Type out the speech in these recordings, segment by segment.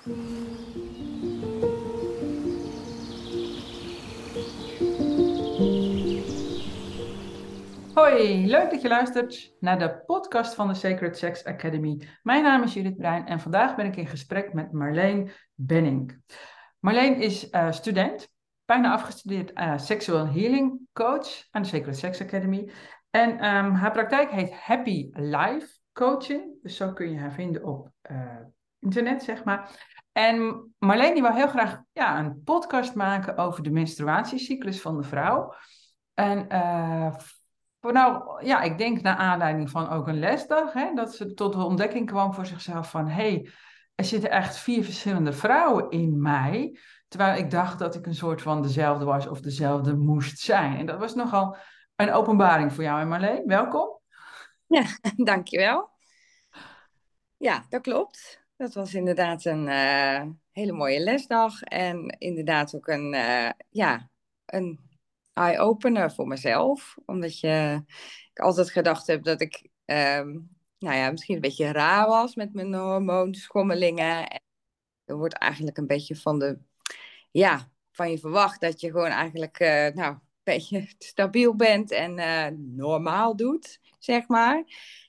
Hoi, leuk dat je luistert naar de podcast van de Sacred Sex Academy. Mijn naam is Judith Brein en vandaag ben ik in gesprek met Marleen Benning. Marleen is uh, student, bijna afgestudeerd uh, Sexual Healing Coach aan de Sacred Sex Academy. En um, haar praktijk heet Happy Life Coaching, dus zo kun je haar vinden op uh, internet, zeg maar. En Marleen die wil heel graag ja, een podcast maken over de menstruatiecyclus van de vrouw. En uh, nou, ja, ik denk naar aanleiding van ook een lesdag, hè, dat ze tot de ontdekking kwam voor zichzelf van, hey, er zitten echt vier verschillende vrouwen in mij, terwijl ik dacht dat ik een soort van dezelfde was of dezelfde moest zijn. En dat was nogal een openbaring voor jou en Marleen. Welkom. Ja, dankjewel. Ja, dat klopt. Dat was inderdaad een uh, hele mooie lesdag en inderdaad ook een, uh, ja, een eye-opener voor mezelf. Omdat je, ik altijd gedacht heb dat ik, um, nou ja, misschien een beetje raar was met mijn hormoonschommelingen. Er wordt eigenlijk een beetje van de, ja, van je verwacht dat je gewoon eigenlijk, uh, nou, een beetje stabiel bent en normaal doet, zeg maar.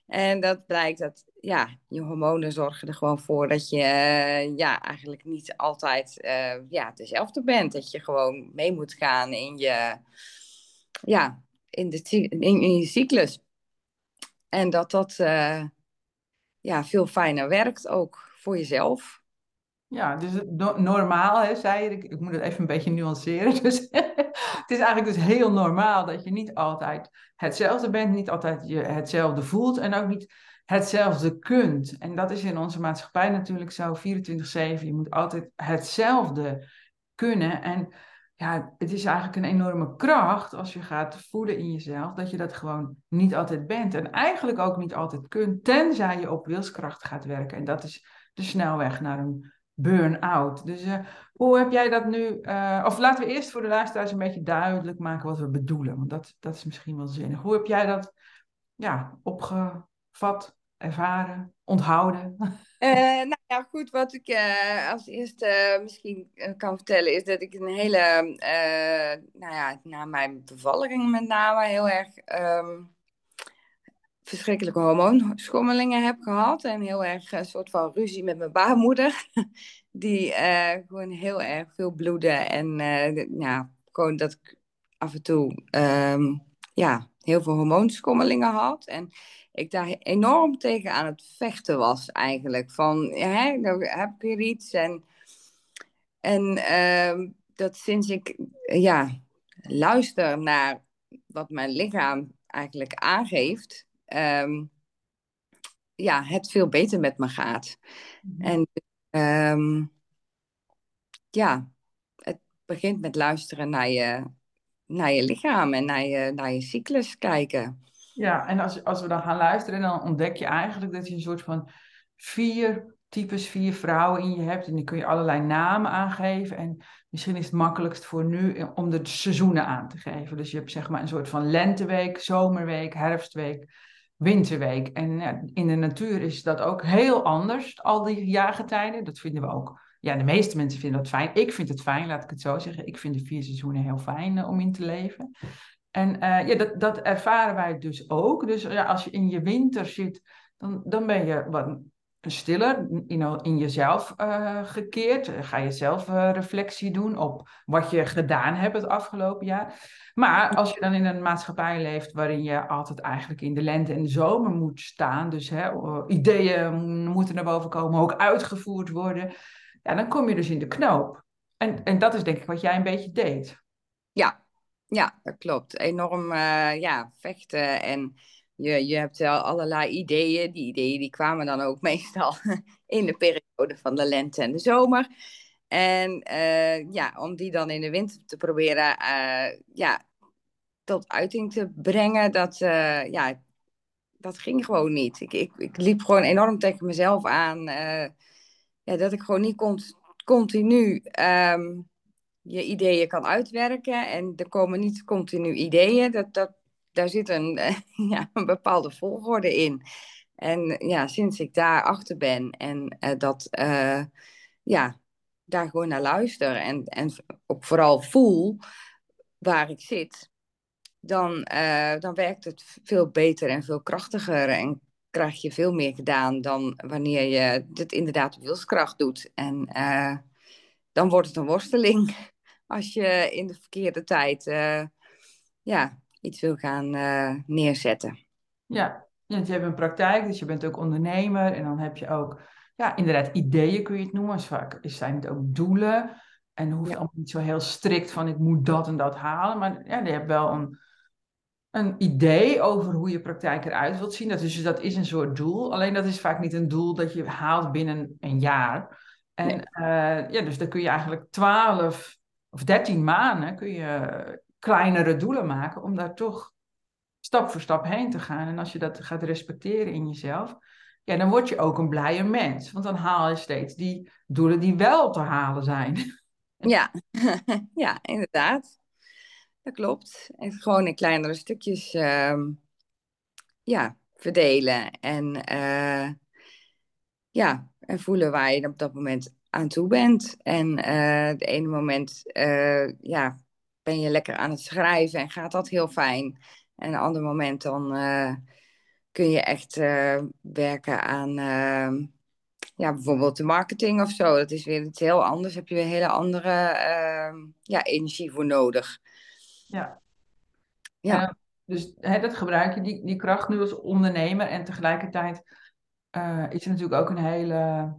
En dat blijkt dat ja, je hormonen zorgen er gewoon voor dat je uh, ja, eigenlijk niet altijd uh, ja, dezelfde bent. Dat je gewoon mee moet gaan in je, ja, in, de, in, je cyclus. En dat dat uh, ja, veel fijner werkt ook voor jezelf. Ja, dus normaal, hè, zei je, ik, ik, moet het even een beetje nuanceren. Dus het is eigenlijk dus heel normaal dat je niet altijd hetzelfde bent, niet altijd je hetzelfde voelt en ook niet hetzelfde kunt. En dat is in onze maatschappij natuurlijk zo 24-7. Je moet altijd hetzelfde kunnen. En ja, het is eigenlijk een enorme kracht als je gaat voelen in jezelf, dat je dat gewoon niet altijd bent. En eigenlijk ook niet altijd kunt, tenzij je op wilskracht gaat werken. En dat is de snelweg naar een burn-out. Dus uh, hoe heb jij dat nu? Uh, of laten we eerst voor de luisteraars een beetje duidelijk maken wat we bedoelen. Want dat, dat is misschien wel zinnig. Hoe heb jij dat ja, opgevat, ervaren, onthouden? Uh, nou ja, goed. Wat ik als eerste misschien kan vertellen is dat ik een hele, nou ja, na mijn bevalling met name heel erg. Um, verschrikkelijke hormoonschommelingen heb gehad. En heel erg een soort van ruzie met mijn baarmoeder. Die uh, gewoon heel erg veel bloeden. En uh, ja, gewoon dat ik af en toe um, ja, heel veel hormoonschommelingen had. En ik daar enorm tegen aan het vechten was eigenlijk. Van, hè, nou heb weer iets. En, en uh, dat sinds ik ja, luister naar wat mijn lichaam eigenlijk aangeeft um, ja, het veel beter met me gaat. Mm-hmm. En um, ja, het begint met luisteren naar je, naar je lichaam en naar je, naar je cyclus kijken. Ja, en als, als we dan gaan luisteren, dan ontdek je eigenlijk dat je een soort van vier types, vier vrouwen in je hebt. En die kun je allerlei namen aangeven. En misschien is het makkelijkst voor nu om de seizoenen aan te geven. Dus je hebt zeg maar een soort van lenteweek, zomerweek, herfstweek winterweek. En ja, in de natuur is dat ook heel anders, al die jaargetijden. Dat vinden we ook. Ja, de meeste mensen vinden dat fijn. Ik vind het fijn, laat ik het zo zeggen. Ik vind de vier seizoenen heel fijn uh, om in te leven. En uh, ja, dat, dat ervaren wij dus ook. Dus ja, als je in je winter zit, dan, dan ben je wat stiller in, jezelf uh, gekeerd. Ga je zelf reflectie doen op wat je gedaan hebt het afgelopen jaar. Maar als je dan in een maatschappij leeft waarin je altijd eigenlijk in de lente en de zomer moet staan, dus hè, ideeën moeten naar boven komen, ook uitgevoerd worden, ja, dan kom je dus in de knoop. En, en dat is denk ik wat jij een beetje deed. Ja, ja dat klopt. Enorm ja, vechten en je, je hebt wel allerlei ideeën. Die ideeën die kwamen dan ook meestal in de periode van de lente en de zomer. En uh, ja, om die dan in de winter te proberen uh, ja, tot uiting te brengen, dat, uh, ja, dat ging gewoon niet. Ik, ik, ik liep gewoon enorm tegen mezelf aan. ja, dat ik gewoon niet kon, continu um, je ideeën kan uitwerken. En er komen niet continu ideeën. Dat, dat, daar zit een, ja, een bepaalde volgorde in. En ja, sinds ik daar achter ben en dat ja, daar gewoon naar luister en, en ook vooral voel waar ik zit, dan, uh, dan werkt het veel beter en veel krachtiger en krijg je veel meer gedaan dan wanneer je dit inderdaad wilskracht doet. En dan wordt het een worsteling als je in de verkeerde tijd ja, iets wil gaan neerzetten. Ja, want je hebt een praktijk, dus je bent ook ondernemer en dan heb je ook, ja, inderdaad, ideeën kun je het noemen. Vaak zijn het ook doelen. En hoeft ja. allemaal niet zo heel strikt van ik moet dat en dat halen. Maar ja, je hebt wel een, een idee over hoe je praktijk eruit wilt zien. Dat, dus dat is een soort doel. Alleen dat is vaak niet een doel dat je haalt binnen een jaar. En nee. uh, ja, dus dan kun je eigenlijk twaalf of dertien maanden kun je kleinere doelen maken om daar toch stap voor stap heen te gaan. En als je dat gaat respecteren in jezelf, ja, dan word je ook een blijer mens. Want dan haal je steeds die doelen die wel te halen zijn. Ja, ja inderdaad. Dat klopt. En gewoon in kleinere stukjes uh, ja, verdelen. En, uh, ja, en voelen waar je op dat moment aan toe bent. En uh, de ene moment uh, ja, ben je lekker aan het schrijven en gaat dat heel fijn. En een ander moment dan kun je echt werken aan ehm, ja, bijvoorbeeld de marketing of zo. Dat is weer iets heel anders. Heb je weer hele andere uh, ja, energie voor nodig. Ja. Ja. Dus hè, dat gebruik je, die, die kracht nu als ondernemer. En tegelijkertijd uh, is er natuurlijk ook een hele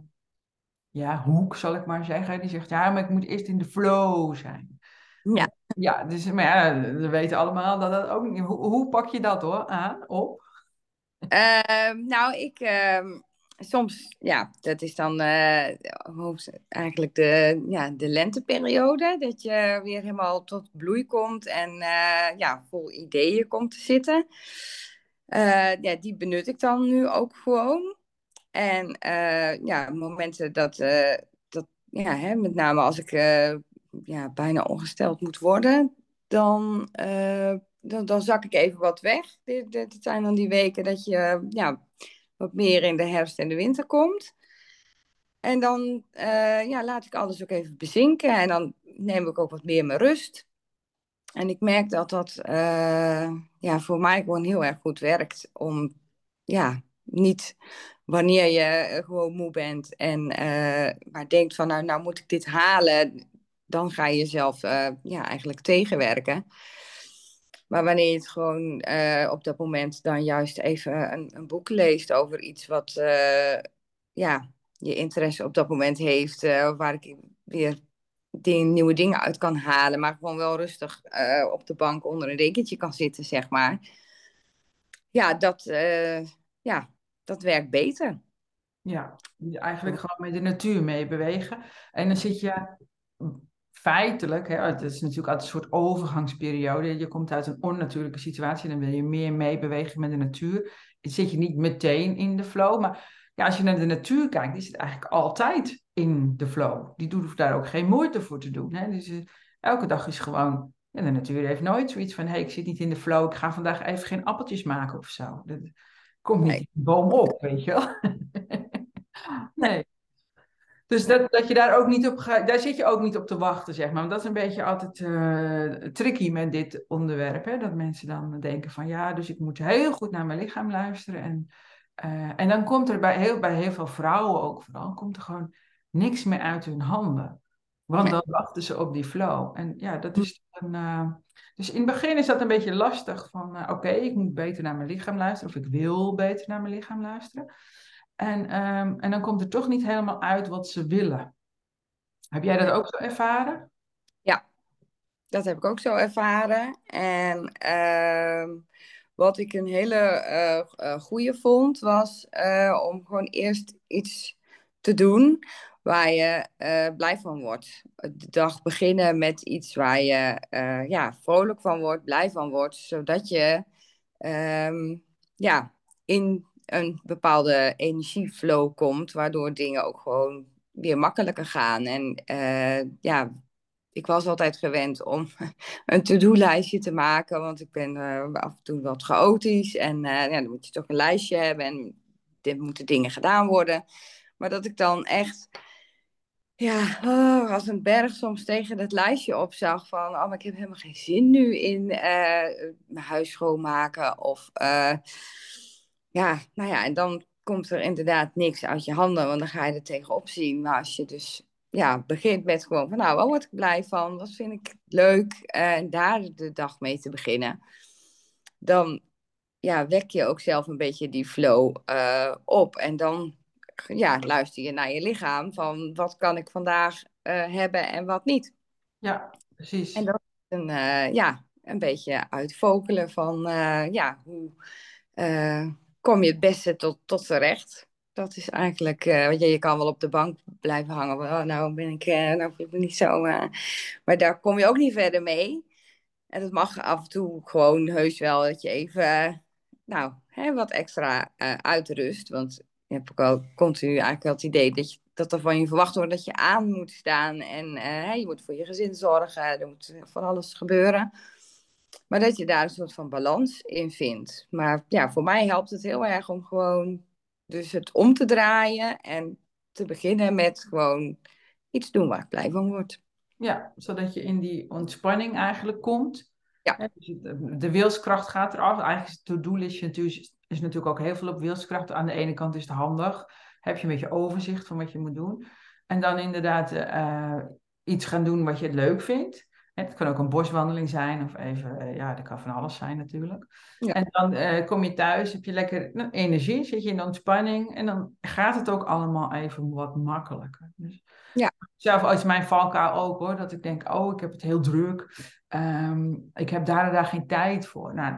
ja, hoek, zal ik maar zeggen. Die zegt, ja, maar ik moet eerst in de flow zijn. Ja. Ja, dus, maar ja, we weten allemaal dat dat ook niet... Hoe, hoe pak je dat hoor, aan, op? Ehm, nou, ik soms, ja, dat is dan uh, eigenlijk de, ja, de lenteperiode. Dat je weer helemaal tot bloei komt en uh, ja, vol ideeën komt te zitten. Uh, ja, die benut ik dan nu ook gewoon. En ja, momenten dat, dat ja, hè, met name als ik ja, bijna ongesteld moet worden, dan, dan, dan zak ik even wat weg. Dit, zijn dan die weken dat je ja, wat meer in de herfst en de winter komt. En dan uh, ja, laat ik alles ook even bezinken en dan neem ik ook wat meer mijn rust. En ik merk dat dat uh, ja, voor mij gewoon heel erg goed werkt om ja, niet wanneer je gewoon moe bent en uh, maar denkt van nou, nou moet ik dit halen, dan ga je jezelf ja, eigenlijk tegenwerken. Maar wanneer je het gewoon uh, op dat moment dan juist even een, een boek leest over iets wat uh, ja, je interesse op dat moment heeft, waar ik weer ding, nieuwe dingen uit kan halen, maar gewoon wel rustig op de bank onder een dekentje kan zitten, zeg maar. Ja, dat, ja, dat werkt beter. Ja, eigenlijk gewoon met de natuur mee bewegen. En dan zit je feitelijk, hè, het is natuurlijk altijd een soort overgangsperiode. Je komt uit een onnatuurlijke situatie en dan wil je meer meebewegen met de natuur. Dan zit je niet meteen in de flow. Maar ja, als je naar de natuur kijkt, is het eigenlijk altijd in de flow. Die doet daar ook geen moeite voor te doen. Hè. Dus uh, elke dag is gewoon. Ja, de natuur heeft nooit zoiets van: hé, hey, ik zit niet in de flow, ik ga vandaag even geen appeltjes maken of zo. Dat komt niet nee. boom op, weet je wel. nee. Dus dat, dat je daar ook niet op gaat, daar zit je ook niet op te wachten, zeg maar. Want dat is een beetje altijd uh, tricky met dit onderwerp. Hè? Dat mensen dan denken van ja, dus ik moet heel goed naar mijn lichaam luisteren. En, uh, en dan komt er bij heel, bij heel veel vrouwen ook vooral, komt er gewoon niks meer uit hun handen. Want dan wachten ze op die flow. En ja, dat is een. Uh, dus in het begin is dat een beetje lastig van oké, okay, ik moet beter naar mijn lichaam luisteren. Of ik wil beter naar mijn lichaam luisteren. En, um, en dan komt er toch niet helemaal uit wat ze willen. Heb jij dat ook zo ervaren? Ja, dat heb ik ook zo ervaren. En uh, wat ik een hele uh, goede vond, was uh, om gewoon eerst iets te doen waar je blij van wordt. De dag beginnen met iets waar je ja, vrolijk van wordt, blij van wordt, zodat je um, ja, in een bepaalde energieflow komt, waardoor dingen ook gewoon weer makkelijker gaan. En uh, ja, ik was altijd gewend om een to-do-lijstje te maken, want ik ben uh, af en toe wat chaotisch. En uh, ja, dan moet je toch een lijstje hebben en er moeten dingen gedaan worden. Maar dat ik dan echt ja, oh, als een berg soms tegen dat lijstje opzag van, oh, maar ik heb helemaal geen zin nu in mijn huis schoonmaken of, ja, nou ja, en dan komt er inderdaad niks uit je handen, want dan ga je er tegenop zien. Maar als je dus, ja, begint met gewoon van, nou, wat word ik blij van, wat vind ik leuk, en daar de dag mee te beginnen, dan, ja, wek je ook zelf een beetje die flow op en dan ja, luister je naar je lichaam van wat kan ik vandaag uh, hebben en wat niet. Ja, precies. En dat is een, uh, ja, een beetje uitvokelen van ja, hoe kom je het beste tot, tot terecht. Dat is eigenlijk, want je, kan wel op de bank blijven hangen. Oh, nou ben ik, nou voel ik niet zo. maar daar kom je ook niet verder mee. En dat mag af en toe gewoon heus wel dat je even, nou, hè, wat extra uitrust. Want je hebt ook al continu eigenlijk wel het idee dat, je, dat er van je verwacht wordt dat je aan moet staan. En uh, je moet voor je gezin zorgen, er moet van alles gebeuren. Maar dat je daar een soort van balans in vindt. Maar ja, voor mij helpt het heel erg om gewoon dus het om te draaien en te beginnen met gewoon iets doen waar ik blij van word. Ja, zodat je in die ontspanning eigenlijk komt. Ja. Dus de wilskracht gaat eraf. Eigenlijk is het to-do-listje natuurlijk is natuurlijk ook heel veel op wilskracht. Aan de ene kant is het handig. Heb je een beetje overzicht van wat je moet doen. En dan inderdaad uh, iets gaan doen wat je het leuk vindt. Het kan ook een boswandeling zijn of even, uh, ja, dat kan van alles zijn natuurlijk. Ja. En dan uh, kom je thuis, heb je lekker nou, energie, zit je in ontspanning en dan gaat het ook allemaal even wat makkelijker. Dus ja. Zelf als mijn valkuil ook hoor, dat ik denk, oh, ik heb het heel druk. Um, ik heb daar en daar geen tijd voor. Nou,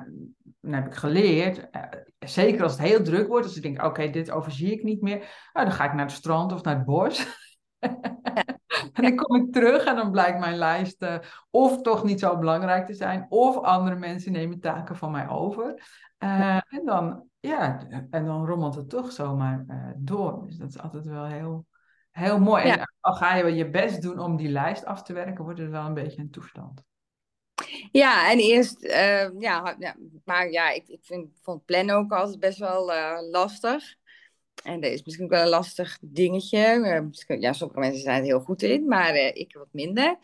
dan heb ik geleerd, uh, zeker als het heel druk wordt, als ik denk, oké, dit overzie ik niet meer, nou, dan ga ik naar het strand of naar het bos. en dan kom ik terug en dan blijkt mijn lijst uh, of toch niet zo belangrijk te zijn, of andere mensen nemen taken van mij over. Uh, en, dan, ja, en dan rommelt het toch zomaar door. Dus dat is altijd wel heel, heel mooi. Ja. En al ga je je best doen om die lijst af te werken, wordt het wel een beetje een toestand. Ja, en eerst, ja, ja, maar ja, ik, ik vind, vond plannen ook altijd best wel lastig. En dat is misschien wel een lastig dingetje. Uh, ja, sommige mensen zijn er heel goed in, maar ik wat minder.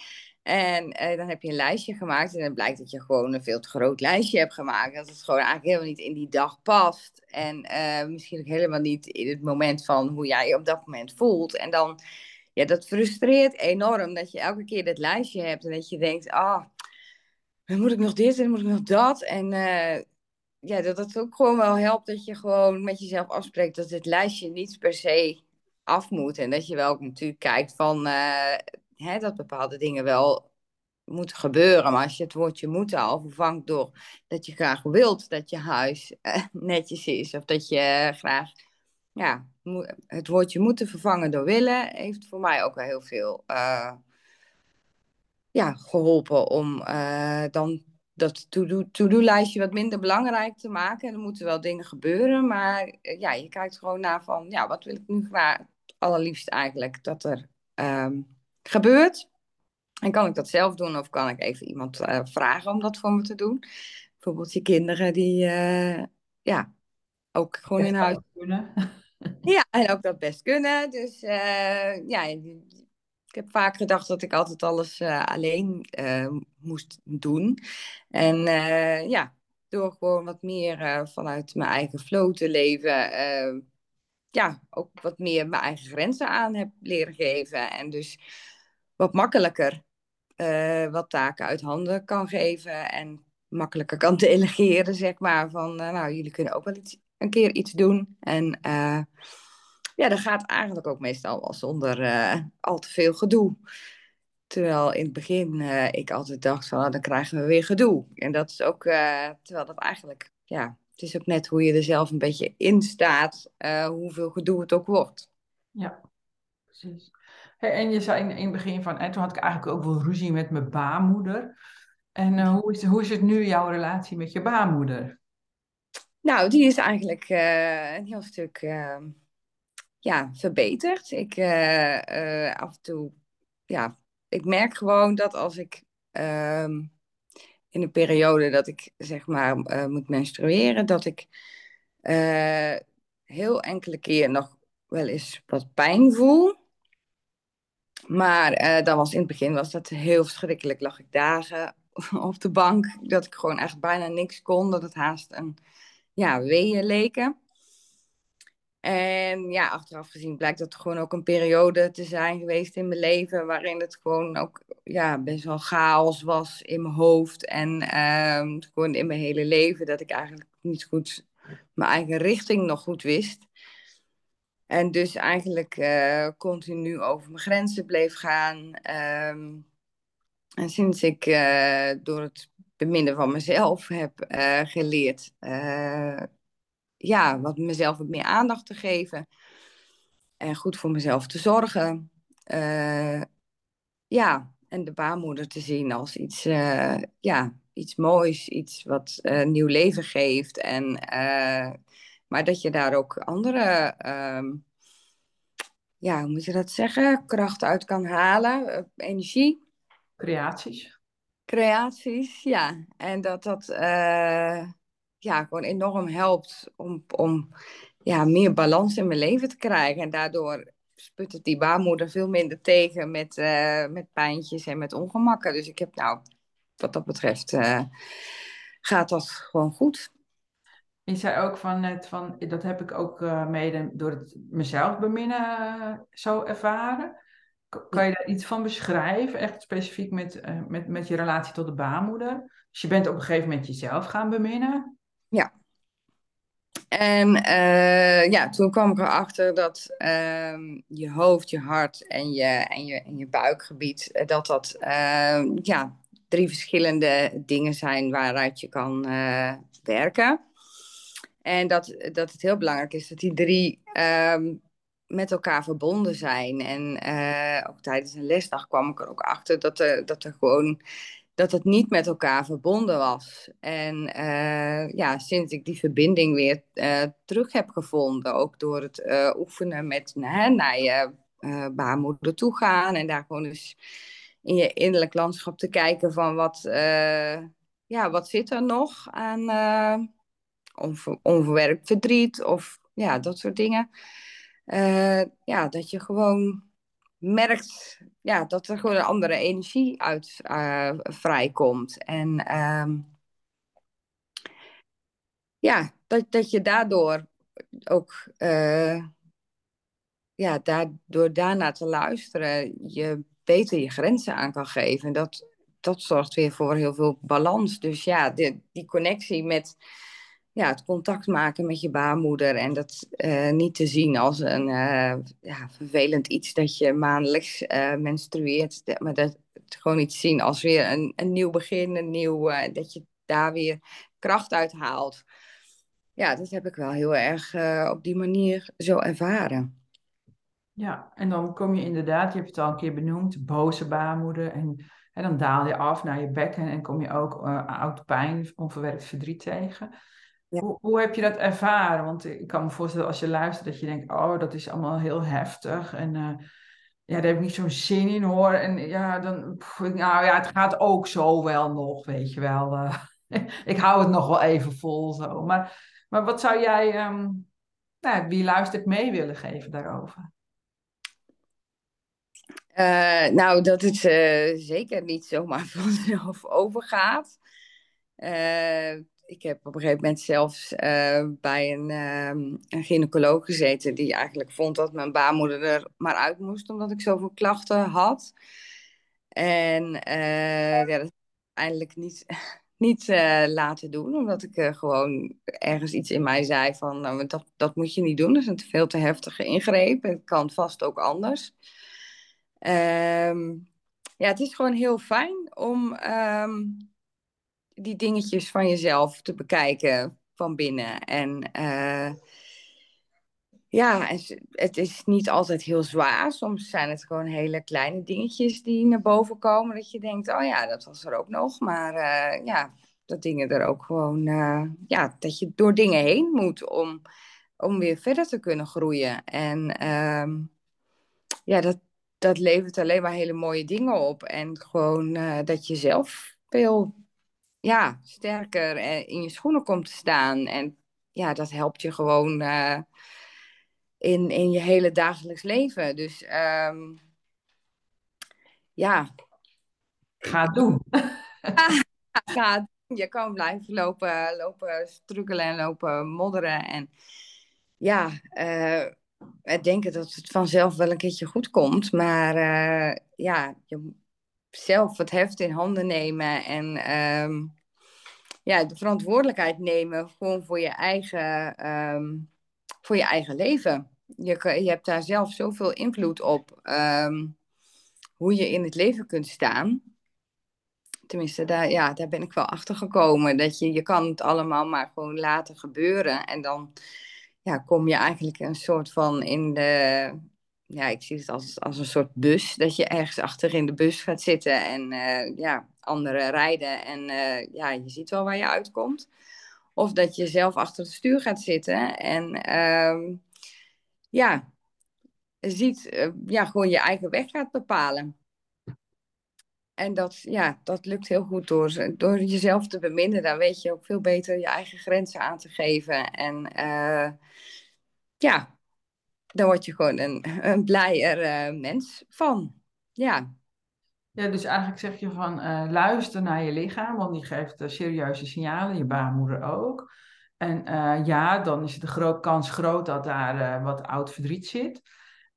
En dan heb je een lijstje gemaakt en dan blijkt dat je gewoon een veel te groot lijstje hebt gemaakt. Dat het gewoon eigenlijk helemaal niet in die dag past. En misschien ook helemaal niet in het moment van hoe jij je op dat moment voelt. En dan, ja, dat frustreert enorm dat je elke keer dat lijstje hebt en dat je denkt, ah, moet ik nog dit en moet ik nog dat. En ja, dat het ook gewoon wel helpt dat je gewoon met jezelf afspreekt dat het lijstje niet per se af moet. En dat je wel natuurlijk kijkt van uh, hè, dat bepaalde dingen wel moeten gebeuren. Maar als je het woordje moeten al vervangt door dat je graag wilt dat je huis uh, netjes is. Of dat je graag ja, het woordje moeten vervangen door willen, heeft voor mij ook wel heel veel ja, geholpen om dan dat to-do-lijstje wat minder belangrijk te maken. En er moeten wel dingen gebeuren, maar uh, ja, je kijkt gewoon naar van, ja, wat wil ik nu graag, allerliefst eigenlijk, dat er um, gebeurt. En kan ik dat zelf doen of kan ik even iemand uh, vragen om dat voor me te doen? Bijvoorbeeld je kinderen die, ja, ook gewoon in huis kunnen. Ja, en ook dat best kunnen. Dus ja, ik heb vaak gedacht dat ik altijd alles uh, alleen uh, moest doen. En uh, ja, door gewoon wat meer vanuit mijn eigen flow te leven, ja, ook wat meer mijn eigen grenzen aan heb leren geven. En dus wat makkelijker wat taken uit handen kan geven en makkelijker kan delegeren, zeg maar. Van, nou, jullie kunnen ook wel iets, een keer iets doen. En ja, dat gaat eigenlijk ook meestal wel zonder uh, al te veel gedoe. Terwijl in het begin uh, ik altijd dacht van, oh, dan krijgen we weer gedoe. En dat is ook, uh, terwijl dat eigenlijk, ja, het is ook net hoe je er zelf een beetje in staat, hoeveel gedoe het ook wordt. Ja, precies. Hey, en je zei in, in het begin van, en toen had ik eigenlijk ook wel ruzie met mijn baarmoeder. En hoe, is, hoe is het nu, jouw relatie met je baarmoeder? Nou, die is eigenlijk een heel stuk ja, verbeterd. Ik uh, uh, af en toe, ja, ik merk gewoon dat als ik uh, in een periode dat ik zeg maar uh, moet menstrueren, dat ik heel enkele keer nog wel eens wat pijn voel. Maar uh, was in het begin was dat heel verschrikkelijk. Lag ik dagen op de bank dat ik gewoon echt bijna niks kon. Dat het haast een ja, weeën leken. En ja, achteraf gezien blijkt dat gewoon ook een periode te zijn geweest in mijn leven waarin het gewoon ook ja, best wel chaos was in mijn hoofd en uh, gewoon in mijn hele leven dat ik eigenlijk niet goed mijn eigen richting nog goed wist. En dus eigenlijk uh, continu over mijn grenzen bleef gaan. Um, en sinds ik uh, door het beminnen van mezelf heb uh, geleerd ja, wat mezelf wat meer aandacht te geven. En goed voor mezelf te zorgen. Uh, ja, en de baarmoeder te zien als iets, uh, ja, iets moois, iets wat uh, nieuw leven geeft. En, maar dat je daar ook andere, um, ja, hoe moet je dat zeggen, kracht uit kan halen, energie. Creaties. Creaties, ja. En dat dat ja, gewoon enorm helpt om, om ja, meer balans in mijn leven te krijgen. En daardoor sput het die baarmoeder veel minder tegen met, uh, met pijntjes en met ongemakken. Dus ik heb nou, wat dat betreft, uh, gaat dat gewoon goed. Je zei ook van net van, dat heb ik ook uh, mede door het mezelf beminnen zo ervaren. Kan je daar iets van beschrijven, echt specifiek met, met, met je relatie tot de baarmoeder? Dus je bent op een gegeven moment jezelf gaan beminnen. Ja. En uh, ja, toen kwam ik erachter dat uh, je hoofd, je hart en je, en je, en je buikgebied, eh, dat dat uh, ja, drie verschillende dingen zijn waaruit je kan uh, werken. En dat, dat het heel belangrijk is dat die drie ehm, met elkaar verbonden zijn. En ook tijdens een lesdag kwam ik er ook achter dat er, dat er gewoon dat het niet met elkaar verbonden was. En uh, ja, sinds ik die verbinding weer uh, terug heb gevonden, ook door het uh, oefenen met naar je baarmoeder toe gaan en daar gewoon eens in je innerlijk landschap te kijken van wat, ja, wat zit er nog aan onver, onverwerkt verdriet of ja, dat soort dingen. ja, dat je gewoon merkt ja, dat er gewoon een andere energie uit uh, vrijkomt. En ehm, ja, dat, dat je daardoor ook, uh, ja, daardoor daarna te luisteren, je beter je grenzen aan kan geven. En dat, dat zorgt weer voor heel veel balans. Dus ja, die connectie met ja, het contact maken met je baarmoeder en dat uh, niet te zien als een uh, ja, vervelend iets dat je maandelijks uh, menstrueert, maar dat het gewoon iets zien als weer een, een nieuw begin, een nieuw, dat je daar weer kracht uit haalt. Ja, dat heb ik wel heel erg op die manier zo ervaren. Ja, en dan kom je inderdaad, je hebt het al een keer benoemd, boze baarmoeder. En, en dan daal je af naar je bekken en kom je ook oud pijn, onverwerkt verdriet tegen. Hoe, hoe, heb je dat ervaren? Want ik kan me voorstellen als je luistert dat je denkt, oh, dat is allemaal heel heftig. En uh, ja, daar heb ik niet zo'n zin in hoor. En ja, dan, pff, nou ja, het gaat ook zo wel nog, weet je wel. Uh, ik hou het nog wel even vol zo. Maar, maar wat zou jij, um, nou, wie luistert mee willen geven daarover? Uh, nou, dat het zeker niet zomaar vanzelf overgaat. Uh, ik heb op een gegeven moment zelfs uh, bij een, uh, een gynaecoloog gezeten die eigenlijk vond dat mijn baarmoeder er maar uit moest omdat ik zoveel klachten had. En uh, ja, dat eindelijk niet, niet laten doen, omdat ik gewoon ergens iets in mij zei van nou, dat, dat moet je niet doen, dat is een veel te heftige ingreep. Het kan vast ook anders. Um, ja, het is gewoon heel fijn om um, die dingetjes van jezelf te bekijken van binnen. En uh, ja, het is niet altijd heel zwaar. Soms zijn het gewoon hele kleine dingetjes die naar boven komen. Dat je denkt, oh ja, dat was er ook nog. Maar uh, ja, dat dingen er ook gewoon, uh, ja, dat je door dingen heen moet om, om weer verder te kunnen groeien. En um, ja, dat, dat levert alleen maar hele mooie dingen op. En gewoon dat je zelf veel ja, sterker eh, in je schoenen komt te staan. En ja, dat helpt je gewoon uh, in, in je hele dagelijks leven. Dus um, ja, Ga het doen. ga Je kan blijven lopen, lopen struggelen en lopen modderen. En ja, uh, denken dat het vanzelf wel een keertje goed komt. Maar uh, ja, je zelf het heft in handen nemen en ehm, ja, de verantwoordelijkheid nemen gewoon voor je eigen, ehm, voor je eigen leven. Je, je hebt daar zelf zoveel invloed op ehm, hoe je in het leven kunt staan. Tenminste, daar, ja, daar ben ik wel achter gekomen. Dat je, je kan het allemaal maar gewoon laten gebeuren. En dan ja, kom je eigenlijk een soort van in de. Ja, ik zie het als, als een soort bus. Dat je ergens achter in de bus gaat zitten en uh, ja, anderen rijden. En uh, ja, je ziet wel waar je uitkomt. Of dat je zelf achter het stuur gaat zitten en uh, ja, ziet, uh, ja, gewoon je eigen weg gaat bepalen. En dat, ja, dat lukt heel goed door, door jezelf te beminnen. Dan weet je ook veel beter je eigen grenzen aan te geven. En ja, dan word je gewoon een, een blijer uh, mens van. Ja. Ja, dus eigenlijk zeg je van uh, luister naar je lichaam, want die geeft serieuze signalen, je baarmoeder ook. En ja, dan is de groot, kans groot dat daar wat oud verdriet zit.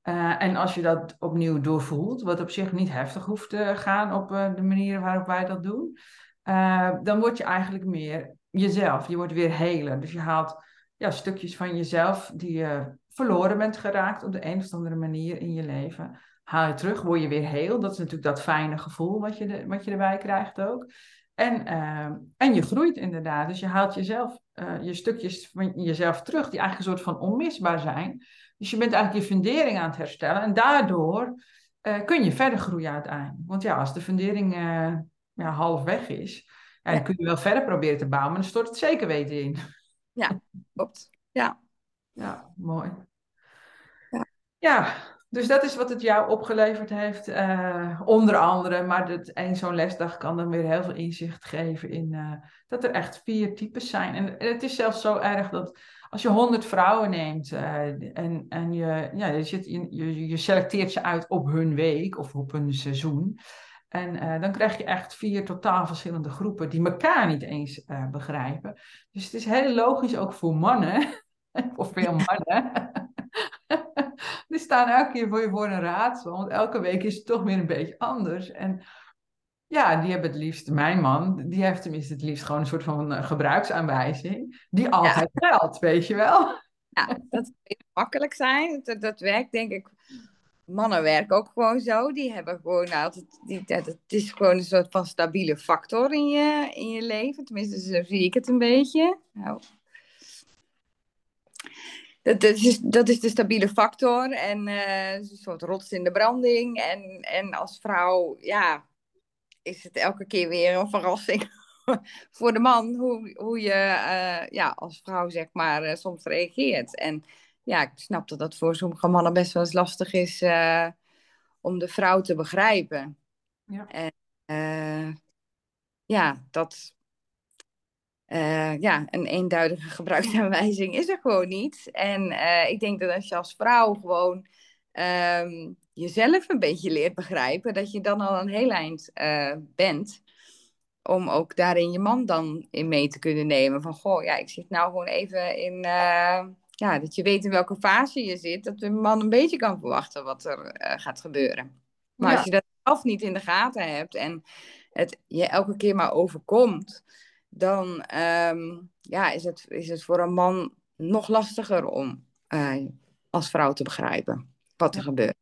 Uh, en als je dat opnieuw doorvoelt, wat op zich niet heftig hoeft te gaan op uh, de manier waarop wij dat doen, uh, dan word je eigenlijk meer jezelf. Je wordt weer heler. Dus je haalt ja, stukjes van jezelf die je verloren bent geraakt op de een of andere manier in je leven. Haal je terug, word je weer heel. Dat is natuurlijk dat fijne gevoel wat je, de, wat je erbij krijgt ook. En, en je groeit inderdaad. Dus je haalt jezelf, je stukjes van jezelf terug, die eigenlijk een soort van onmisbaar zijn. Dus je bent eigenlijk je fundering aan het herstellen. En daardoor uh, kun je verder groeien uiteindelijk. Want ja, als de fundering uh, ja, half weg is, ja, dan kun je wel verder proberen te bouwen, maar dan stort het zeker weten in. Ja, klopt. Ja. Ja, mooi. Ja. ja, dus dat is wat het jou opgeleverd heeft, uh, onder andere. Maar dat één zo'n lesdag kan dan weer heel veel inzicht geven in uh, dat er echt vier types zijn. En, en, het is zelfs zo erg dat als je honderd vrouwen neemt uh, en, en je, ja, je, zit, je, je selecteert ze uit op hun week of op hun seizoen. En dan krijg je echt vier totaal verschillende groepen die elkaar niet eens begrijpen. Dus het is heel logisch ook voor mannen, voor veel mannen. die staan elke keer voor je voor een raadsel. Want elke week is het toch weer een beetje anders. En ja, die hebben het liefst, mijn man, die heeft tenminste het liefst gewoon een soort van uh, gebruiksaanwijzing. Die altijd ja. geldt, weet je wel. Ja, dat kan makkelijk zijn. Dat, dat werkt denk ik. Mannen werken ook gewoon zo. Die hebben gewoon altijd. Die, het is gewoon een soort van stabiele factor in je, in je leven. Tenminste, zo zie ik het een beetje. Nou, dat, is, dat is de stabiele factor en uh, een soort rots in de branding. En, en als vrouw, ja, is het elke keer weer een verrassing voor de man hoe, hoe je uh, ja, als vrouw, zeg maar, uh, soms reageert. En ja, ik snap dat dat voor sommige mannen best wel eens lastig is om de vrouw te begrijpen. Ja. En ja, dat, uh, ja, een eenduidige gebruiksaanwijzing is er gewoon niet. En uh, ik denk dat als je als vrouw gewoon um, jezelf een beetje leert begrijpen, dat je dan al een heel eind uh, bent. Om ook daarin je man dan in mee te kunnen nemen. Van goh, ja, ik zit nou gewoon even in. ja, dat je weet in welke fase je zit. Dat de man een beetje kan verwachten wat er gaat gebeuren. Maar ja. als je dat zelf niet in de gaten hebt en het je elke keer maar overkomt dan um, ja, is, het, is het voor een man nog lastiger om uh, als vrouw te begrijpen wat er ja. gebeurt.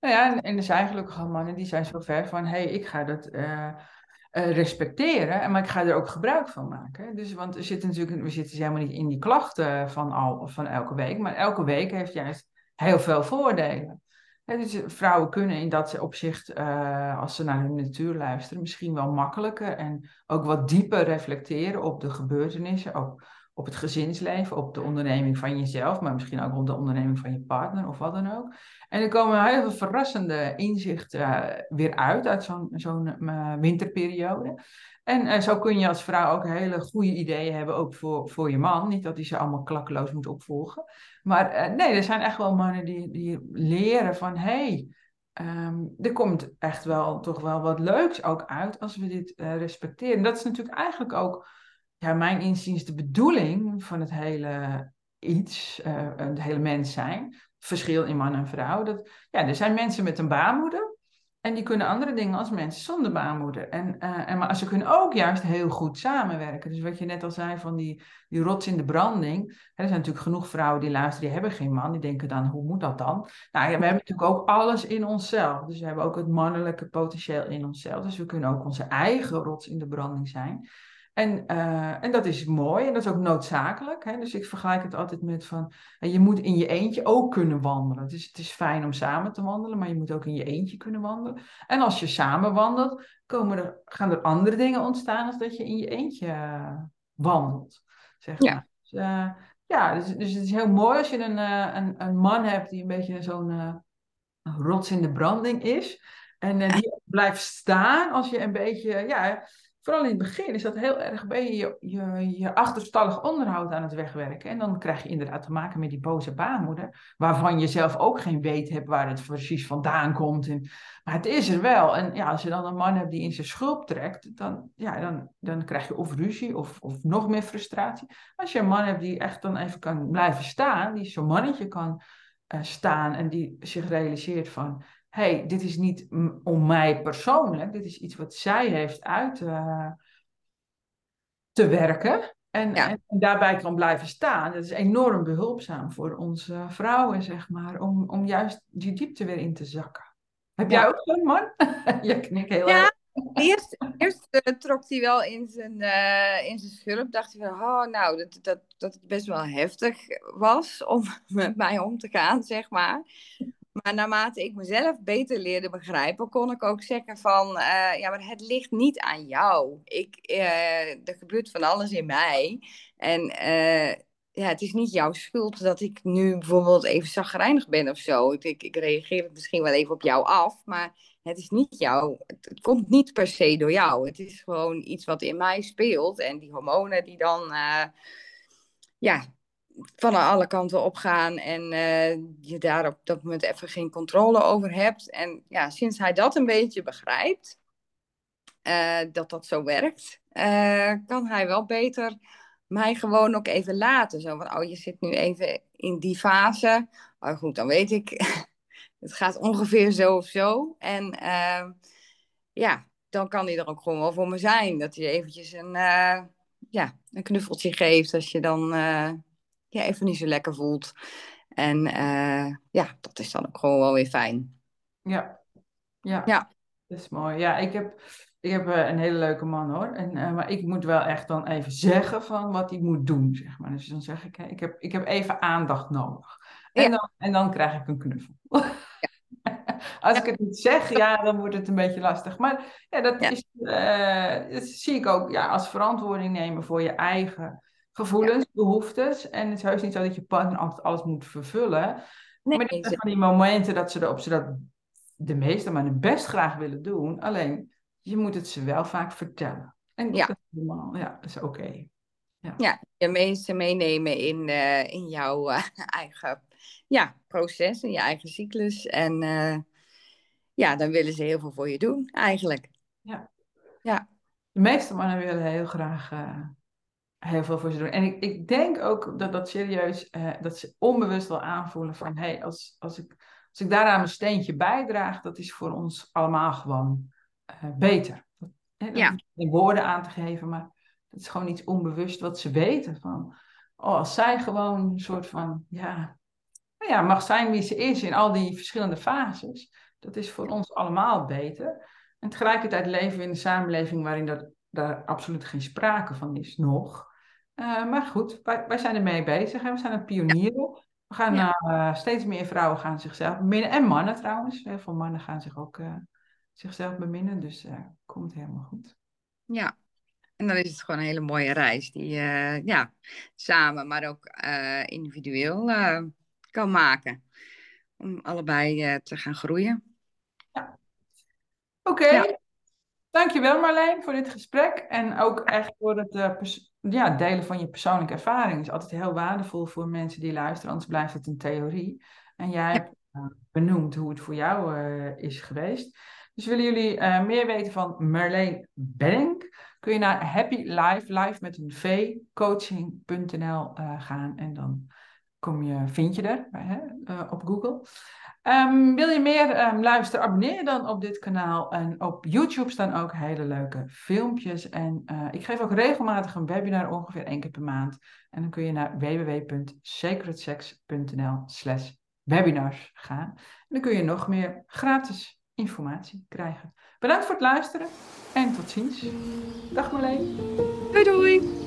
Nou ja, en er zijn gelukkig mannen die zijn zo ver van, hé, hey, ik ga dat uh, uh, respecteren, maar ik ga er ook gebruik van maken. Dus, want we zitten natuurlijk, we zitten helemaal niet in die klachten van, al, van elke week, maar elke week heeft juist heel veel voordelen dus vrouwen kunnen in dat opzicht, uh, als ze naar hun natuur luisteren, misschien wel makkelijker en ook wat dieper reflecteren op de gebeurtenissen, op, op het gezinsleven, op de onderneming van jezelf, maar misschien ook op de onderneming van je partner of wat dan ook. En er komen heel veel verrassende inzichten uh, weer uit uit zo'n uh, winterperiode. En uh, zo kun je als vrouw ook hele goede ideeën hebben, ook voor, voor je man. Niet dat hij ze allemaal klakkeloos moet opvolgen. Maar nee, er zijn echt wel mannen die, die leren van, hey, ehm, er komt echt wel toch wel wat leuks ook uit als we dit uh, respecteren. Dat is natuurlijk eigenlijk ook, ja, mijn inziens de bedoeling van het hele iets, uh, het hele mens zijn. Verschil in man en vrouw. Dat, ja, er zijn mensen met een baarmoeder en die kunnen andere dingen als mensen zonder baarmoeder. En, uh, en, maar ze kunnen ook juist heel goed samenwerken. Dus wat je net al zei van die, die rots in de branding. er zijn natuurlijk genoeg vrouwen die luisteren, die hebben geen man. Die denken dan, hoe moet dat dan? Nou ja, we hebben natuurlijk ook alles in onszelf. Dus we hebben ook het mannelijke potentieel in onszelf. Dus we kunnen ook onze eigen rots in de branding zijn. En, uh, en dat is mooi en dat is ook noodzakelijk. Hè? Dus ik vergelijk het altijd met van, je moet in je eentje ook kunnen wandelen. Dus het is fijn om samen te wandelen, maar je moet ook in je eentje kunnen wandelen. En als je samen wandelt, komen er, gaan er andere dingen ontstaan als dat je in je eentje uh, wandelt. Zeg maar. Ja. Dus, uh, ja, dus, dus, het is heel mooi als je een, een, een man hebt die een beetje zo'n rots in de branding is. En die blijft staan als je een beetje, ja vooral in het begin is dat heel erg, ben je je, je, achterstallig onderhoud aan het wegwerken. En dan krijg je inderdaad te maken met die boze baarmoeder, waarvan je zelf ook geen weet hebt waar het precies vandaan komt. En, maar het is er wel. En ja, als je dan een man hebt die in zijn schulp trekt, dan, ja, dan, dan krijg je of ruzie of, of nog meer frustratie. Als je een man hebt die echt dan even kan blijven staan, die zo'n mannetje kan uh, staan en die zich realiseert van hey, dit is niet om mij persoonlijk, dit is iets wat zij heeft uit uh, te werken. En, en, daarbij kan blijven staan. Dat is enorm behulpzaam voor onze vrouwen, zeg maar, om, om juist die diepte weer in te zakken. Heb jij ook zo'n man? je knikt heel ja. erg. Eerst, eerst uh, trok hij wel in zijn, uh, in zijn schulp. Dacht hij van, oh, nou, dat, dat, dat het best wel heftig was om met mij om te gaan, zeg maar. Maar naarmate ik mezelf beter leerde begrijpen, kon ik ook zeggen van, uh, ja, maar het ligt niet aan jou. Ik, uh, er gebeurt van alles in mij. En uh, ja, het is niet jouw schuld dat ik nu bijvoorbeeld even zagrijnig ben of zo. Ik, ik reageer misschien wel even op jou af, maar het is niet jou. Het, het, komt niet per se door jou. Het is gewoon iets wat in mij speelt. En die hormonen die dan, ja, van alle kanten opgaan en uh, je daar op dat moment even geen controle over hebt. En ja, sinds hij dat een beetje begrijpt, uh, dat dat zo werkt, uh, kan hij wel beter mij gewoon ook even laten. Zo van, oh, je zit nu even in die fase. Oh, goed, dan weet ik, het gaat ongeveer zo of zo. En ja, dan kan hij er ook gewoon wel voor me zijn. Dat hij eventjes een, ja, een knuffeltje geeft als je dan je even niet zo lekker voelt. En uh, ja, dat is dan ook gewoon wel weer fijn. Ja, ja. ja. Dat is mooi. Ja, ik heb, ik heb uh, een hele leuke man hoor. En, uh, maar ik moet wel echt dan even zeggen van wat hij moet doen, zeg maar. Dus dan zeg ik, ik heb, ik heb even aandacht nodig. En, ja. dan, en dan krijg ik een knuffel. Ja. Als ik het niet zeg, ja, dan wordt het een beetje lastig. Maar ja, dat, Is, dat zie ik ook ja, als verantwoording nemen voor je eigen gevoelens, behoeftes. En het is heus niet zo dat je partner altijd alles moet vervullen. Nee, maar dit zijn van die momenten dat ze, op ze dat de meeste, maar het best graag willen doen. Alleen, je moet het ze wel vaak vertellen. En ja. dat is normaal. Ja, dat is oké. Okay. Ja. ja, je mensen meenemen in, uh, in jouw uh, eigen ja, proces, in je eigen cyclus. En uh, ja, dan willen ze heel veel voor je doen, eigenlijk. Ja. ja. De meeste mannen willen heel graag heel veel voor ze doen. En ik, ik denk ook dat dat serieus, eh, dat ze onbewust wel aanvoelen van, hé, hey, als, als, ik, als ik daaraan mijn steentje bijdraag, dat is voor ons allemaal gewoon uh, beter. Dat, ja. In woorden aan te geven, maar dat is gewoon iets onbewust wat ze weten van, oh, als zij gewoon een soort van, ja, nou ja, mag zijn wie ze is in al die verschillende fases, dat is voor ons allemaal beter. En tegelijkertijd leven we in een samenleving waarin dat, daar absoluut geen sprake van is nog. Uh, maar goed, wij, wij zijn ermee bezig en we zijn een pionieren. We gaan uh, steeds meer vrouwen gaan zichzelf beminnen. En mannen trouwens. Heel veel mannen gaan zich ook uh, zichzelf beminnen. Dus komt helemaal goed. Ja, en dan is het gewoon een hele mooie reis die je ja, samen, maar ook individueel kan maken. Om allebei te gaan groeien. Ja. Oké. Okay. Ja. Dankjewel Marleen voor dit gesprek. En ook echt voor het ja, delen van je persoonlijke ervaring is altijd heel waardevol voor mensen die luisteren, anders blijft het een theorie. En jij hebt benoemd hoe het voor jou is geweest. Dus willen jullie meer weten van Marleen Benning? Kun je naar Happy Life, live met een V, coaching.nl gaan en dan kom je, vind je er hè, op Google. Um, wil je meer um, luisteren? Abonneer je dan op dit kanaal. En op YouTube staan ook hele leuke filmpjes. En uh, ik geef ook regelmatig een webinar, ongeveer één keer per maand. En dan kun je naar www.sacredsex.nl slash webinars gaan. Dan kun je nog meer gratis informatie krijgen. Bedankt voor het luisteren en tot ziens. Dag Marleen. Doei doei.